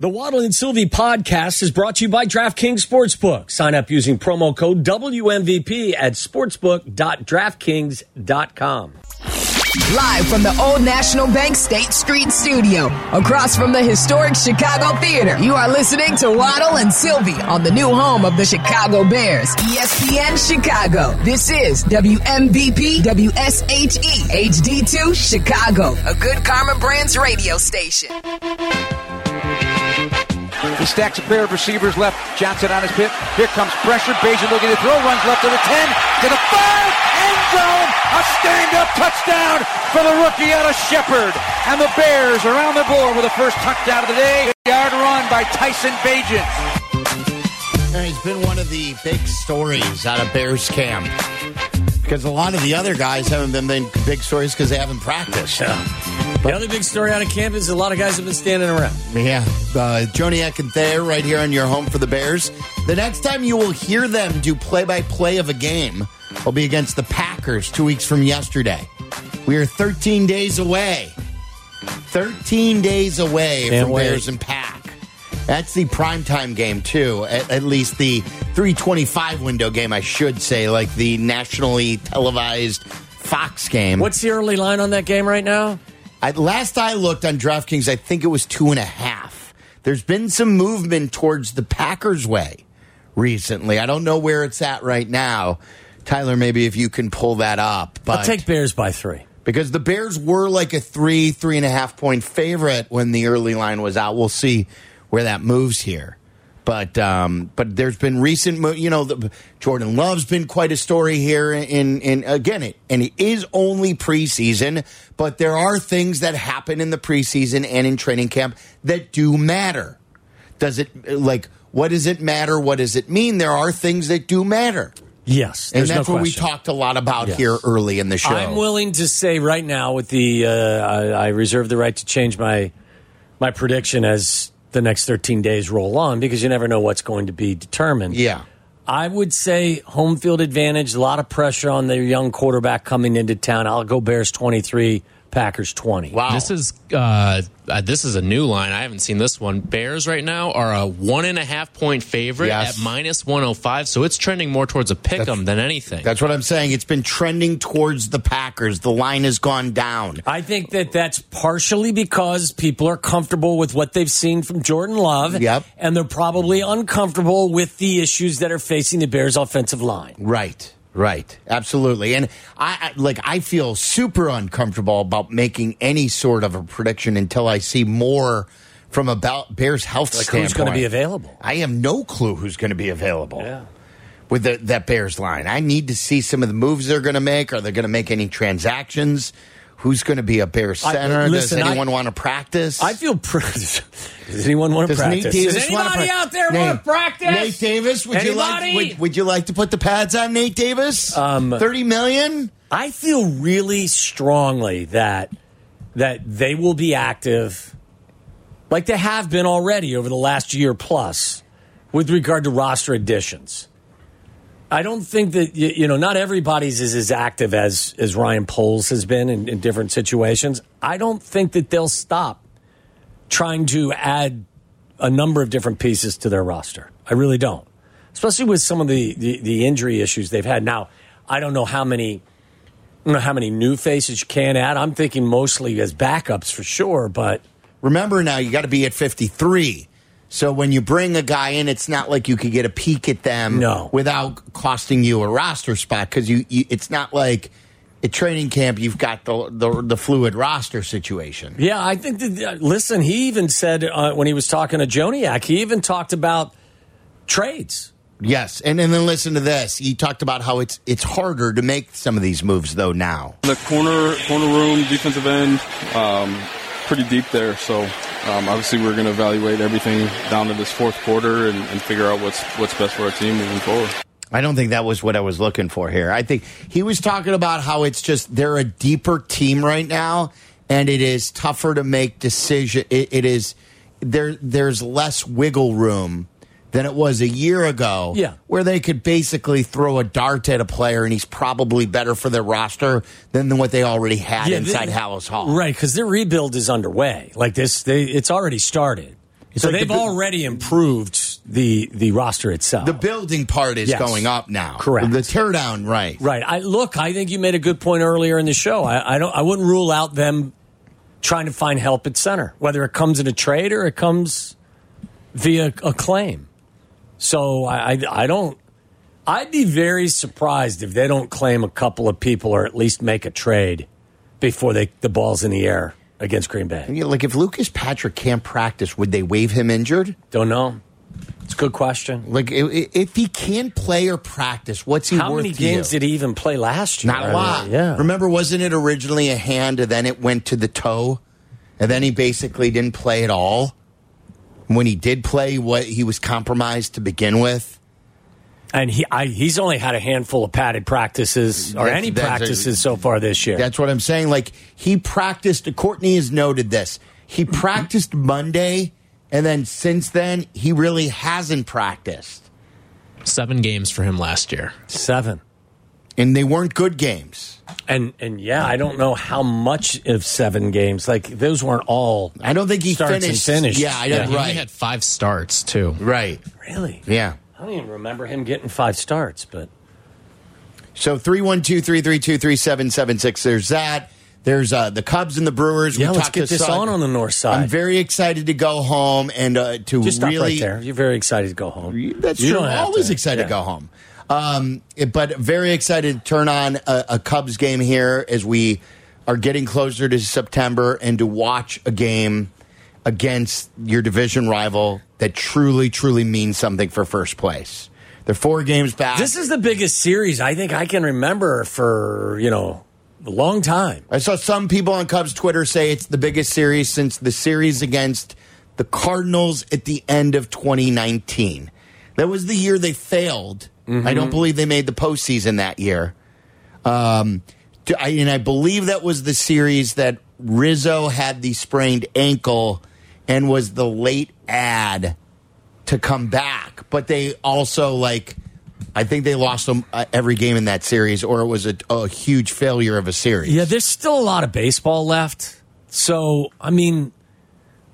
The Waddle and Silvy podcast is brought to you by DraftKings Sportsbook. Sign up using promo code WMVP at sportsbook.draftkings.com. Live from the Old National Bank State Street Studio, across from the historic Chicago Theater, you are listening to Waddle and Silvy on the new home of the Chicago Bears, ESPN Chicago. This is WMVP WSHE HD2 Chicago, a good Karma Brands radio station. He stacks a pair of receivers left. Johnson on his pit. Here comes pressure. Bagent looking to throw. Runs left to the 10, to the 5. End zone. A stand-up touchdown for the rookie out of Shepherd. And the Bears are on the board with the first touchdown of the day. Yard run by Tyson Bagent. He's been one of the big stories out of Bears camp. Because a lot of the other guys haven't been big, big stories because they haven't practiced. The other big story out of camp is a lot of guys have been standing around. Yeah. Uh, Joni Thayer right here on your home for the Bears. The next time you will hear them do play by play of a game will be against the Packers two weeks from yesterday. We are 13 days away. 13 days away Can't from wait. Bears and Pack. That's the primetime game, too. At, at least the 325 window game, I should say, like the nationally televised Fox game. What's the early line on that game right now? I, last I looked on DraftKings, I think it was two and a half. There's been some movement towards the Packers' way recently. I don't know where it's at right now. Tyler, maybe if you can pull that up. But I'll take Bears by three. because the Bears were like a three, three and a half point favorite when the early line was out. We'll see where that moves here. But um, but there's been recent, mo- you know, the, Jordan Love's been quite a story here. In in again, it and it is only preseason, but there are things that happen in the preseason and in training camp that do matter. Does it like what does it matter? What does it mean? There are things that do matter, Yes, and that's no what we talked a lot about Yes. here early in the show. I'm willing to say right now, with the uh, I, I reserve the right to change my my prediction as the next 13 days roll on because you never know what's going to be determined. yeah. I would say home field advantage, a lot of pressure on their young quarterback coming into town. I'll go Bears 23, Packers 20. Wow. This is uh, uh, this is a new line. I haven't seen this one. Bears right now are a one and a half point favorite Yes. at minus one hundred five. So it's trending more towards a pick 'em than anything. That's what I'm saying. It's been trending towards the Packers. The line has gone down. I think that that's partially because people are comfortable with what they've seen from Jordan Love. Yep. And they're probably uncomfortable with the issues that are facing the Bears' offensive line. Right. Right. Absolutely. And I, I like I feel super uncomfortable about making any sort of a prediction until I see more from about Bears health Like standpoint. who's going to be available? I have no clue who's going to be available. Yeah. With the, that Bears line, I need to see some of the moves they're going to make. Are they going to make any transactions? Who's going to be a Bears I- center? listen, Does I- anyone want to practice? I feel. Pr- Does anyone want to Does practice? Nate Davis Does anybody pra- out there Nate- want to practice? Nate Davis, would you like would, would you like to put the pads on Nate Davis? Um, Thirty million. I feel really strongly that that they will be active, like they have been already over the last year plus, with regard to roster additions. I don't think that you, know not everybody's is as active as as Ryan Poles has been in, in different situations. I don't think that they'll stop trying to add a number of different pieces to their roster. I really don't, especially with some of the the, the injury issues they've had. Now, I don't know how many. I don't know how many new faces you can add. I'm thinking mostly as backups for sure, but Remember now, you got to be at fifty three. So when you bring a guy in, it's not like you could get a peek at them No. without costing you a roster spot because you, you. It's not like at training camp you've got the the, the fluid roster situation. yeah, I think that. uh, Listen, he even said uh, when he was talking to Joniak, he even talked about trades. Yes, and, and then listen to this. He talked about how it's it's harder to make some of these moves though now. The corner corner room, defensive end, um, pretty deep there. So um, obviously we're going to evaluate everything down to this fourth quarter and, and figure out what's what's best for our team moving forward. I don't think that was what I was looking for here. I think he was talking about how it's just they're a deeper team right now, and it is tougher to make decision. It, it is there. There's less wiggle room than it was a year ago. Yeah. where they could basically throw a dart at a player, and he's probably better for their roster than what they already had inside they- Halas Hall. right? Because their rebuild is underway. Like this, they, it's already started. It's So like they've the, already improved the the roster itself. the building part is Yes. going up now. Correct. The teardown, right? Right. I look. I think you made a good point earlier in the show. I, I don't. I wouldn't rule out them trying to find help at center, whether it comes in a trade or it comes via a claim. So I, I, I don't. I'd be very surprised if they don't claim a couple of people or at least make a trade before they the ball's in the air against Green Bay. Yeah, like if Lucas Patrick can't practice, would they waive him injured? Don't know. It's a good question. Like i- i- if he can't play or practice, what's he How many to you? games did he even play last year? Not I a mean, lot. Yeah. Remember, wasn't it originally a hand and then it went to the toe? And then he basically didn't play at all. When he did play, what he was compromised to begin with. And he I, he's only had a handful of padded practices or That's- any that's a- practices so far this year. That's what I'm saying. Like he practiced. Courtney has noted this. He practiced Monday, and then since then he really hasn't practiced. Seven games for him last year. Seven. And they weren't good games. And and yeah, I don't know how much of seven games. Like those weren't all. I don't think he Starts and finished. finished. Yeah, I Yeah, don't. he right. had five starts too. right. Really? Yeah. I don't even remember him getting five starts. But So 312-332-3776. There's that. There's uh, the Cubs and the Brewers. yeah, We let's get to this Sud. on on the north side. I'm very excited to go home and uh, to Just stop really. right there. You're very excited to go home. That's You true. don't I'm have always to. excited Yeah. to go home. Um, it- but very excited to turn on a, a Cubs game here as we are getting closer to September and to watch a game against your division rival that truly, truly means something for first place. They're four games back. This is the biggest series I think I can remember for you know a long time. I saw some people on Cubs Twitter say it's the biggest series since the series against the Cardinals at the end of 2019. That was the year they failed. I don't believe they made the postseason that year. Um, to- I, and I believe that was the series that Rizzo had the sprained ankle and was the late ad to come back. But they also like, I think they lost them uh, every game in that series, or it was a, a huge failure of a series. Yeah, there's still a lot of baseball left. So, I mean,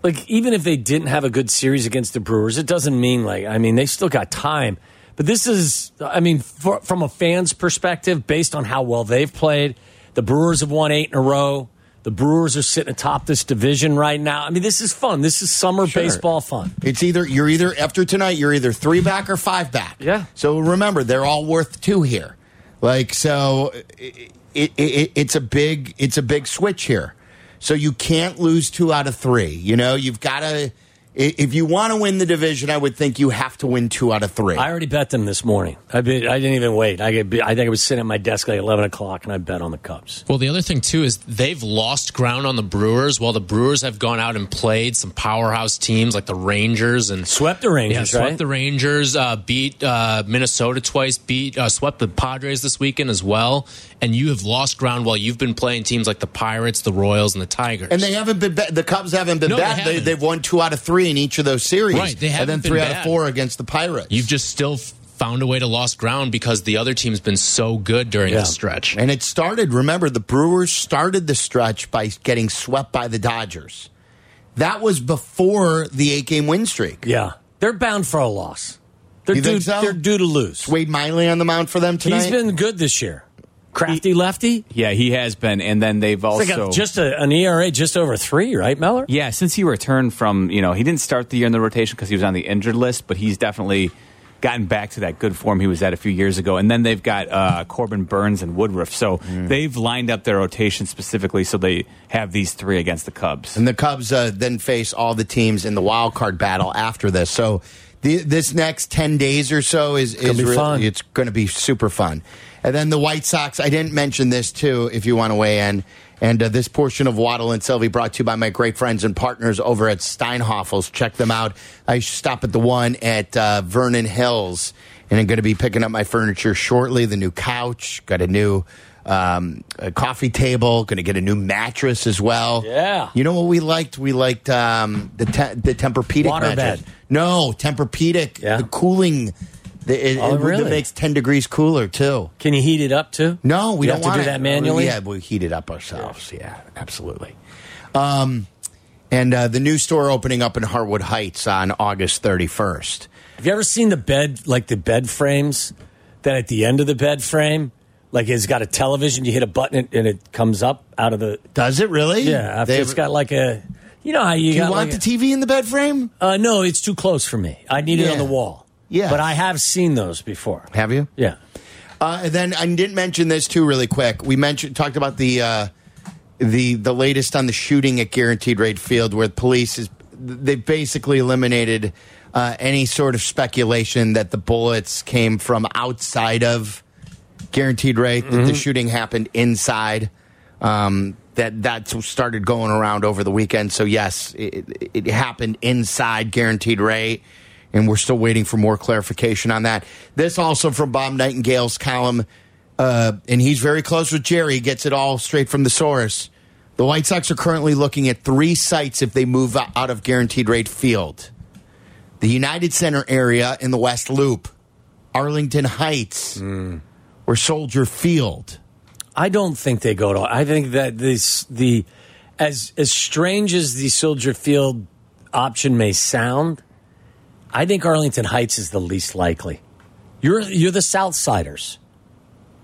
like, even if they didn't have a good series against the Brewers, it doesn't mean, like, I mean, they still got time. But this is, I mean, for, from a fan's perspective, based on how well they've played, the Brewers have won eight in a row. The Brewers are sitting atop this division right now. I mean, this is fun. This is summer Sure. baseball fun. It's either you're either after tonight you're either three back or five back. Yeah. So remember they're all worth two here. Like so, it, it, it, it's a big it's a big switch here. So you can't lose two out of three. You know you've got to if you want to win the division, I would think you have to win two out of three. I already bet them this morning. I, bet, I didn't even wait. I, get, I think I was sitting at my desk like 11 o'clock, and I bet on the Cubs. Well, the other thing too is they've lost ground on the Brewers, while the Brewers have gone out and played some powerhouse teams like the Rangers and Swept the Rangers, yeah, swept right? the Rangers, uh, beat uh, Minnesota twice, beat uh, swept the Padres this weekend as well, and you have lost ground while you've been playing teams like the Pirates, the Royals, and the Tigers. and they haven't been ba- the Cubs haven't been No, bad. They, haven't. they've won two out of three in each of those series. Right, they and haven't then been three out of four against the Pirates. You've just still found a way to lost ground because the other team's been so good during Yeah. the stretch. And it started, remember, the Brewers started the stretch by getting swept by the Dodgers. That was before the eight game win streak. Yeah, they're bound for a loss. They're You due. think so? They're due to lose. Wade Miley on the mound for them tonight. He's been good this year. Crafty lefty. Yeah, he has been, and then they've They also got just a, an ERA just over three, right, Meller? yeah. Since he returned from, you know, he didn't start the year in the rotation because he was on the injured list, but he's definitely gotten back to that good form he was at a few years ago. And then they've got uh, Corbin Burnes and Woodruff, so Mm. they've lined up their rotation specifically so they have these three against the Cubs. and the Cubs uh, then face all the teams in the wild card battle after this. So the, this next ten days or so is, is be really- fun. it's going to be super fun. And then the White Sox. I didn't mention this too. If you want to weigh in. And uh, this portion of Waddle and Silvy brought to you by my great friends and partners over at Steinhafels. Check them out. I stop at the one at uh, Vernon Hills, and I'm going to be picking up my furniture shortly. The new couch, got a new um, a coffee table, going to get a new mattress as well. Yeah. You know what we liked? We liked um, the te- the Tempur-Pedic Waterbed. mattress. No, Tempur-Pedic. Yeah. The cooling. It, Oh, it- really? it makes ten degrees cooler too. Can you heat it up too? No, we You don't have to do it. that manually. Yeah, we heat it up ourselves. Yeah, absolutely. Um, and uh, the new store opening up in Harwood Heights on August 31st. Have you ever seen the bed, like the bed frames, that at the end of the bed frame, like it's got a television, you hit a button and it comes up out of the. Does it really? Yeah, after They- it's got like a. You know how you Do you want like the TV in the bed frame? uh, no, it's too close for me. I need it on the wall. Yes. But I have seen those before. Have you? Yeah. Uh, and then I didn't mention this too, really quick. We mentioned talked about the uh, the the latest on the shooting at Guaranteed Rate Field, where the police is they've basically eliminated uh, any sort of speculation that the bullets came from outside of Guaranteed Rate. That the shooting happened inside. Um, that that started going around over the weekend. So yes, it, it happened inside Guaranteed Rate and we're still waiting for more clarification on that. This also from Bob Nightingale's column, uh, and he's very close with Jerry. Gets it all straight from the source. The White Sox are currently looking at three sites if they move out of Guaranteed Rate Field: the United Center area in the West Loop, Arlington Heights, or Soldier Field. I don't think they go to. I think that this the as as strange as the Soldier Field option may sound, I think Arlington Heights is the least likely. You're you're the Southsiders.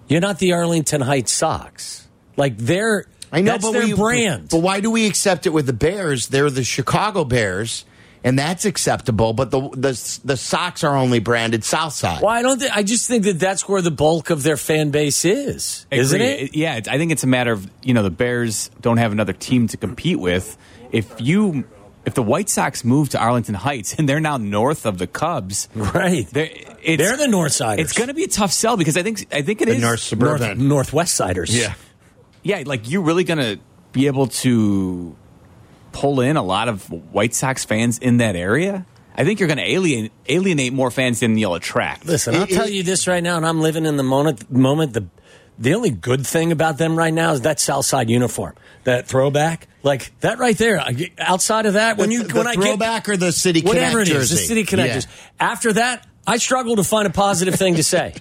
You're not the Arlington Heights Sox. Like they're I know, that's but their we, brand. But why do we accept it with the Bears? They're the Chicago Bears, and that's acceptable. But the the the Sox are only branded Southside. well, I don't. Think, I just think that that's where the bulk of their fan base is, isn't it? Yeah, it's- I think it's a matter of you know the Bears don't have another team to compete with. If you if the White Sox move to Arlington Heights and they're now north of the Cubs, Right. they're, it's, They're the North Siders. It's going to be a tough sell because I think I think it The is North North, Suburban. Northwest Siders. Yeah, yeah. like you're really going to be able to pull in a lot of White Sox fans in that area. I think you're going to alienate alienate more fans than you'll attract. Listen, I'll It- tell it- you this right now, and I'm living in the moment. Moment the the only good thing about them right now is that Southside uniform, that throwback, like that right there. Outside of that, when The- you the when I get throwback or the City whatever Connect it is, the city connectors. Yeah. After that, I struggle to find a positive thing to say.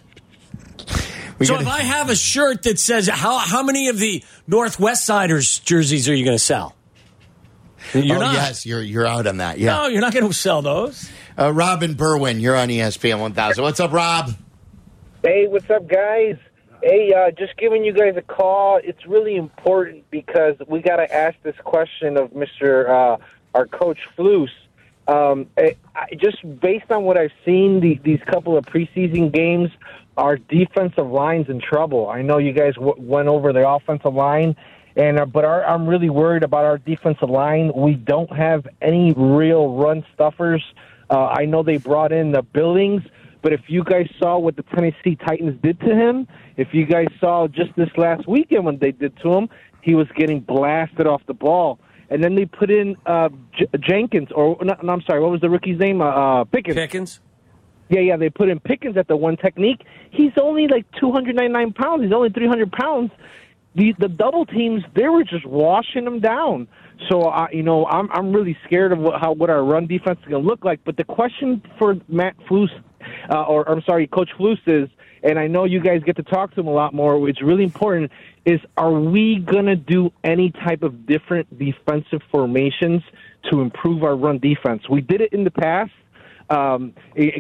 We so gotta- if I have a shirt that says how how many of the Northwest Siders jerseys are you going to sell? You're oh, not. yes, you're you're out on that. Yeah. No, you're not going to sell those. Uh, Robin Berwyn, you're on ESPN 1000. What's up, Rob? Hey, what's up, guys? Hey, uh, just giving you guys a call. It's really important because we got to ask this question of Mr. Uh, our coach Flus. Um, I, I, just based on what I've seen the, these couple of preseason games, our defensive line's in trouble. I know you guys w- went over the offensive line, and uh, but our, I'm really worried about our defensive line. We don't have any real run stuffers. Uh, I know they brought in the Billings. But if you guys saw what the Tennessee Titans did to him, if you guys saw just this last weekend when they did to him, he was getting blasted off the ball. And then they put in uh, J- Jenkins, or no, no, I'm sorry, what was the rookie's name? Uh, uh, Pickens. Pickens. Yeah, yeah, they put in Pickens at the one technique. He's only like 299 pounds. He's only 300 pounds. The the double teams, they were just washing him down. So I, you know, I'm I'm really scared of what, how what our run defense is going to look like. But the question for Matt Flus, uh, or I'm sorry, Coach Flus and I know you guys get to talk to him a lot more. It's really important. Is are we going to do any type of different defensive formations to improve our run defense? We did it in the past. Um,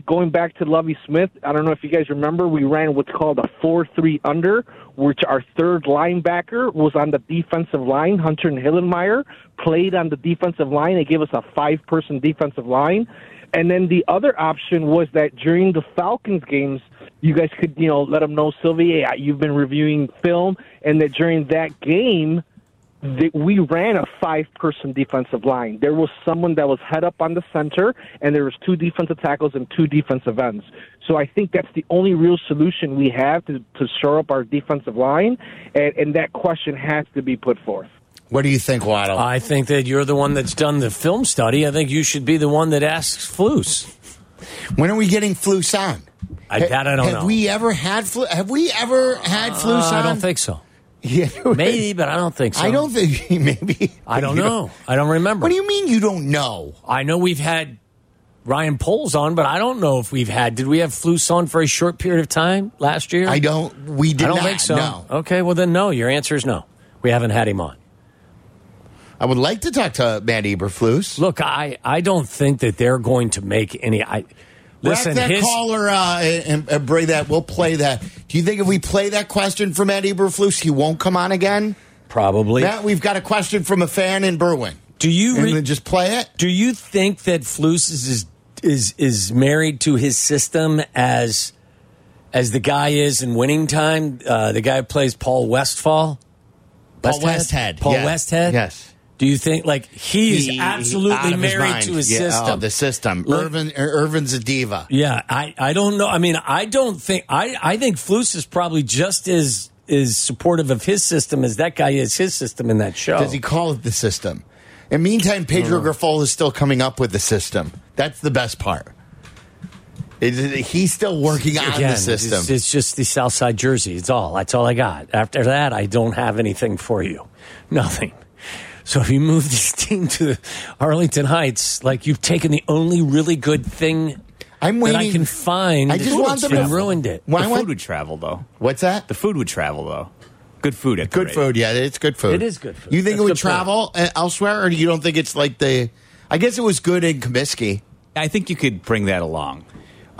going back to Lovie Smith, I don't know if you guys remember, we ran what's called a 4 3 under, which our third linebacker was on the defensive line. Hunter and Hillenmeyer played on the defensive line. They gave us a five person defensive line. And then the other option was that during the Falcons games, you guys could, you know, let them know, Sylvia, you've been reviewing film, and that during that game, that we ran a five-person defensive line. There was someone that was head up on the center, and there was two defensive tackles and two defensive ends. So I think that's the only real solution we have to, to shore up our defensive line, and, and that question has to be put forth. What do you think, Waddle? I think that you're the one that's done the film study. I think you should be the one that asks Flus. when are we getting Flus on? I, that I don't have know. we ever had Flu? Have we ever had Flus Uh, on? I don't think so. Yeah, Maybe, but I don't think so. I don't think maybe. I don't know. I don't remember. What do you mean you don't know? I know we've had Ryan Poles on, but I don't know if we've had. Did we have Flus on for a short period of time last year? I don't. We did I don't not. think so. No. Okay, well then no. Your answer is no. We haven't had him on. I would like to talk to Matt Eberflus. Look, I, I don't think that they're going to make any. I listen. Wrap that his, caller uh, and, and bring that. We'll play that. Do you think if we play that question from Matt Eberflus, he won't come on again? probably. Matt, we've got a question from a fan in Berwyn. do you And re- then just play it. do you think that Flus is, is is married to his system as as the guy is in winning time? Uh, the guy who plays Paul Westfall. Paul Westhead, Paul yeah. Westhead. Yes. Do you think like he's He- absolutely out of his married to his Yeah, system? Oh, the system. Look- Irvin, Irvin's a diva. Yeah, I, I don't know. I mean, I don't think I I think Flus is probably just as is supportive of his system as that guy is his system in that show. Does he call it the system? In meantime, Pedro Uh. Grafol is still coming up with the system. That's the best part. It- it- he's still working on Again, the system. It's, it's just the South Side jersey. It's all. That's all I got. After that, I don't have anything for you. Nothing. So if you move this team to Arlington Heights, like you've taken the only really good thing I'm that I can find I just want them and to- ruined it. Why the want- food would travel though. What's that? The food would travel though. Good food at Good food, yeah, it's good food. It is good food. You think That's it would good point. travel uh, elsewhere, or you don't think it's like the? I guess it was good in Comiskey. I think you could bring that along.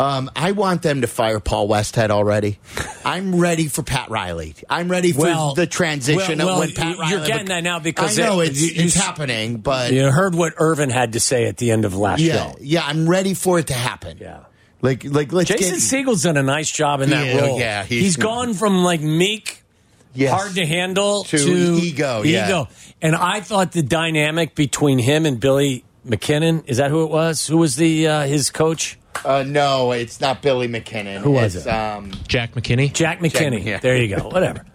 Um, I want them to fire Paul Westhead already. I'm ready for Pat Riley. I'm ready for Well, the transition well, of when well, Pat you're getting that now because I know it- it's, it's happening, but You heard what Irvin had to say at the end of last yeah, show. yeah, I'm ready for it to happen. Yeah. like like let's Jason get Segel's done a nice job in that Yeah, role. yeah, he's- he's gone from like meek, Yes. hard to handle To to, ego, yeah. ego. And I thought the dynamic between him and Billy McKinnon is that who it was? Who was the uh, his coach? Uh, no, it's not Billy McKinnon. Who was it's, it? Um, Jack McKinney. Jack McKinney. yeah. There you go. Whatever.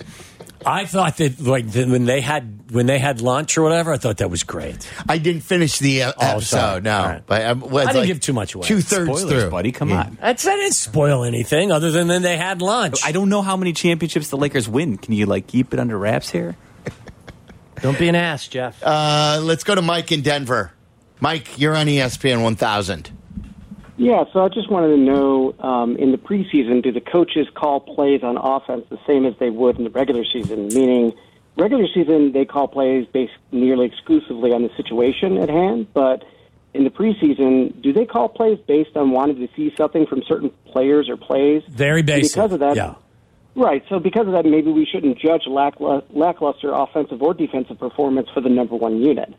I thought that like the, when they had when they had lunch or whatever, I thought that was great. I didn't finish the uh, Oh, episode. sorry. No, All right. but I, was I didn't like give too much away. Two thirds through, buddy. Come Yeah. on. That's that didn't spoil anything other than then they had lunch. I don't know how many championships the Lakers win. Can you like keep it under wraps here? don't be an ass, Jeff. Uh, let's go to Mike in Denver. Mike, you're on ESPN 1000. Yeah, so I just wanted to know um, in the preseason, do the coaches call plays on offense the same as they would in the regular season? Meaning, regular season, they call plays based nearly exclusively on the situation at hand, but in the preseason, do they call plays based on wanting to see something from certain players or plays? Very basic. Because of that, yeah. Right. So because of that, maybe we shouldn't judge lacklu- lackluster offensive or defensive performance for the number one unit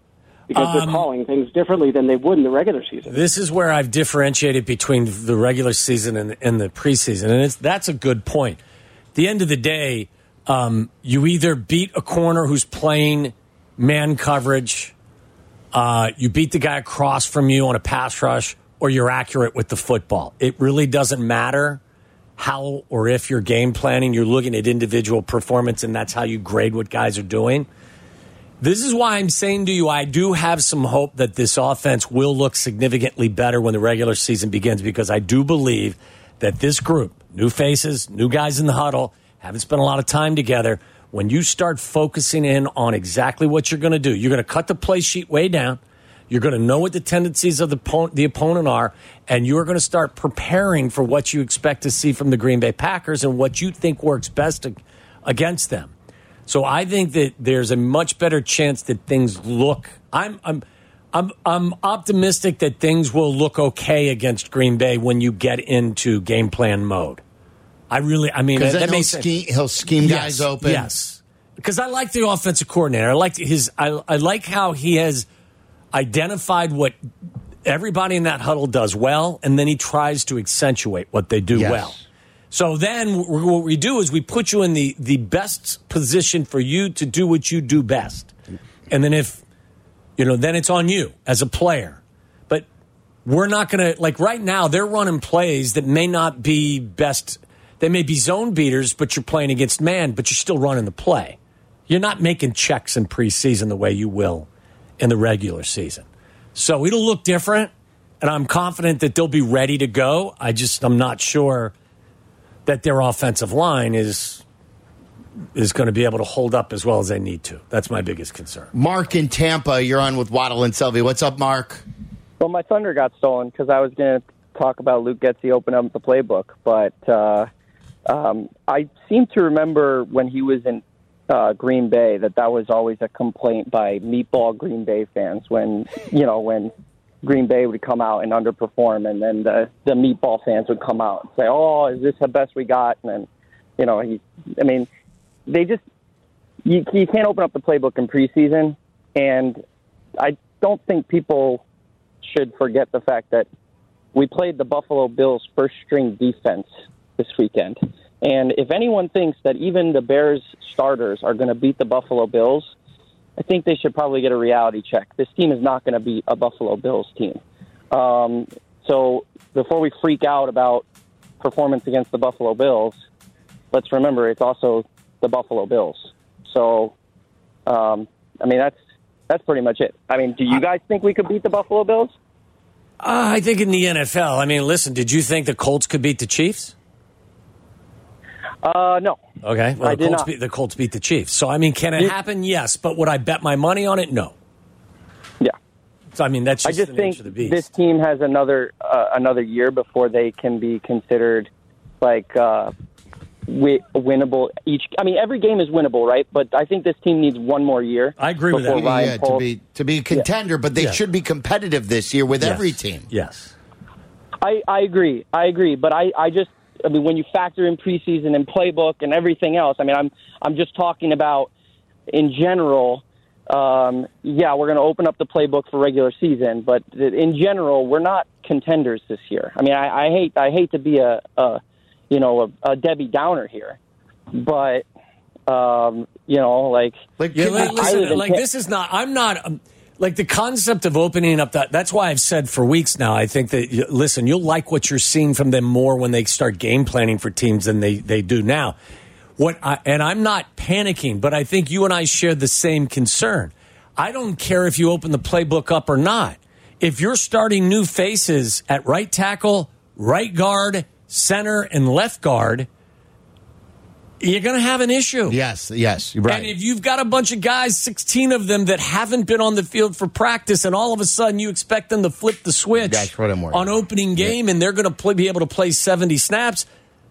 because they're Um, calling things differently than they would in the regular season. This is where I've differentiated between the regular season and, and the preseason, and it's, that's a good point. At the end of the day, um, you either beat a corner who's playing man coverage, uh, you beat the guy across from you on a pass rush, or you're accurate with the football. It really doesn't matter how or if you're game planning. You're looking at individual performance, and that's how you grade what guys are doing. This is why I'm saying to you, I do have some hope that this offense will look significantly better when the regular season begins because I do believe that this group, new faces, new guys in the huddle, haven't spent a lot of time together. When you start focusing in on exactly what you're going to do, you're going to cut the play sheet way down. You're going to know what the tendencies of the, opponent, the opponent are, and you're going to start preparing for what you expect to see from the Green Bay Packers and what you think works best against them. So I think that there's a much better chance that things look. I'm I'm I'm I'm optimistic that things will look okay against Green Bay when you get into game plan mode. I really, I mean, that, that he'll makes scheme, he'll scheme Yes, guys open. Yes, because I like the offensive coordinator. I like his. I, I like how he has identified what everybody in that huddle does well, and then he tries to accentuate what they do Yes. well. So then what we do is we put you in the, the best position for you to do what you do best. And then if, you know, then it's on you as a player. But we're not going to, like right now, they're running plays that may not be best. They may be zone beaters, but you're playing against man, but you're still running the play. You're not making checks in preseason the way you will in the regular season. So it'll look different, and I'm confident that they'll be ready to go. I just, I'm not sure that their offensive line is is going to be able to hold up as well as they need to. That's my biggest concern. Mark in Tampa, you're on with Waddle and Silvy. What's up, Mark? Well, my thunder got stolen because I was going to talk about Luke Getsy opening up the playbook, but uh, um, I seem to remember when he was in uh, Green Bay that that was always a complaint by meatball Green Bay fans when you know when Green Bay would come out and underperform, and then the the meatball fans would come out and say, "Oh, is this the best we got?" And then you know he, I mean, they just you you can't open up the playbook in preseason, and I don't think people should forget the fact that we played the Buffalo Bills first string defense this weekend. And if anyone thinks that even the Bears starters are going to beat the Buffalo Bills, I think they should probably get a reality check. This team is not going to be a Buffalo Bills team. Um, so before we freak out about performance against the Buffalo Bills, let's remember it's also the Buffalo Bills. So, um, I mean, that's that's pretty much it. I mean, do you guys think we could beat the Buffalo Bills? Uh, I think in the NFL. I mean, listen, did you think the Colts could beat the Chiefs? Uh, no. Okay. Well, I the did Colts not. beat the Colts beat the Chiefs. So I mean, can it You- happen? Yes. But would I bet my money on it? No. Yeah. So I mean, that's I just, just the think nature of the beast. this team has another uh, another year before they can be considered like uh, wi- winnable. Each, I mean, every game is winnable, right? But I think this team needs one more year. I agree with that. before Ryan yeah, to be to be a contender, but they Yeah. should be competitive this year with Yes. every team. Yes. I, I agree. I agree. But I, I just, I mean, when you factor in preseason and playbook and everything else, I mean, I'm, I'm just talking about in general. Um, yeah, we're going to open up the playbook for regular season, but in general, we're not contenders this year. I mean, I, I hate, I hate to be a, a you know, a, a Debbie Downer here, but um, you know, like, Like, Yeah, listen, like this is not. I'm not. Um, like the concept of opening up that. That's why I've said for weeks now. I think that listen, you'll like what you're seeing from them more when they start game planning for teams than they they do now. What I, and I'm not panicking, but I think you and I share the same concern. I don't care if you open the playbook up or not. If you're starting new faces at right tackle, right guard, center, and left guard, you're going to have an issue. yes, yes, right. And if you've got a bunch of guys, 16 of them, that haven't been on the field for practice, and all of a sudden you expect them to flip the switch That's what I'm worried on opening game and they're going to play, be able to play 70 snaps,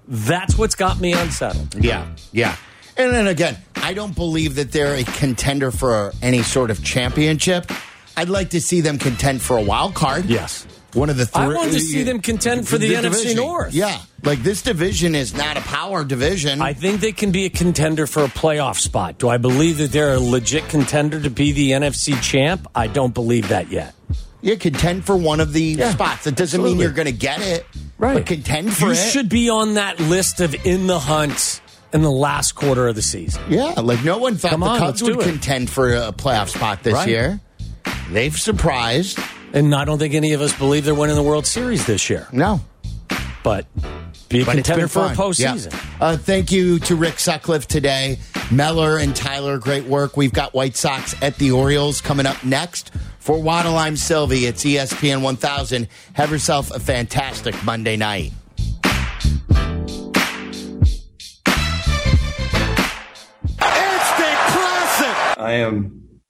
that's what's got me unsettled. Yeah, yeah. And then again, I don't believe that they're a contender for any sort of championship. I'd like to see them contend for a wild card. Yes. One of the three. I wanted to see them contend for the NFC division. North. Yeah. Like this division is not a power division. I think they can be a contender for a playoff spot. Do I believe that they're a legit contender to be the NFC champ? I don't believe that yet. you contend for one of the Yeah, spots. That doesn't mean you're going to get it. But contend for it. you it. should be on that list of in the hunt in the last quarter of the season. Yeah, like no one thought Come the on, Cubs would contend for a playoff spot this Right. year. They've surprised. And I don't think any of us believe they're winning the World Series this year. No. But be a But contender been for a postseason. Yeah. Uh, thank you to Rick Sutcliffe today. Meller and Tyler, great work. We've got White Sox at the Orioles coming up next. For Waddle, I'm Silvy. It's ESPN 1000. Have yourself a fantastic Monday night. It's depressing. I am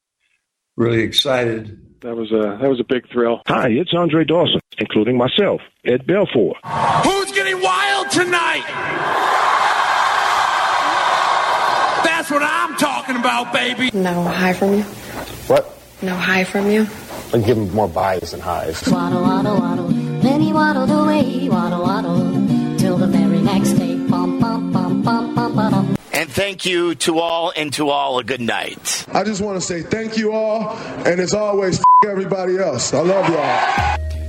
really excited. That was a that was a big thrill. Hi, it's Andre Dawson, including myself, Ed Belfour. Who's getting wild tonight? That's what I'm talking about, baby. No high from you? What? No high from you? I give him more buys than highs. Waddle, waddle, waddle. Then he waddled away, waddle, waddle. Till the very next day. Bum, bum, bum, bum, bum, bum, bum. And thank you to all, and to all a good night. I just want to say thank you all, and as always, f- everybody else. I love y'all.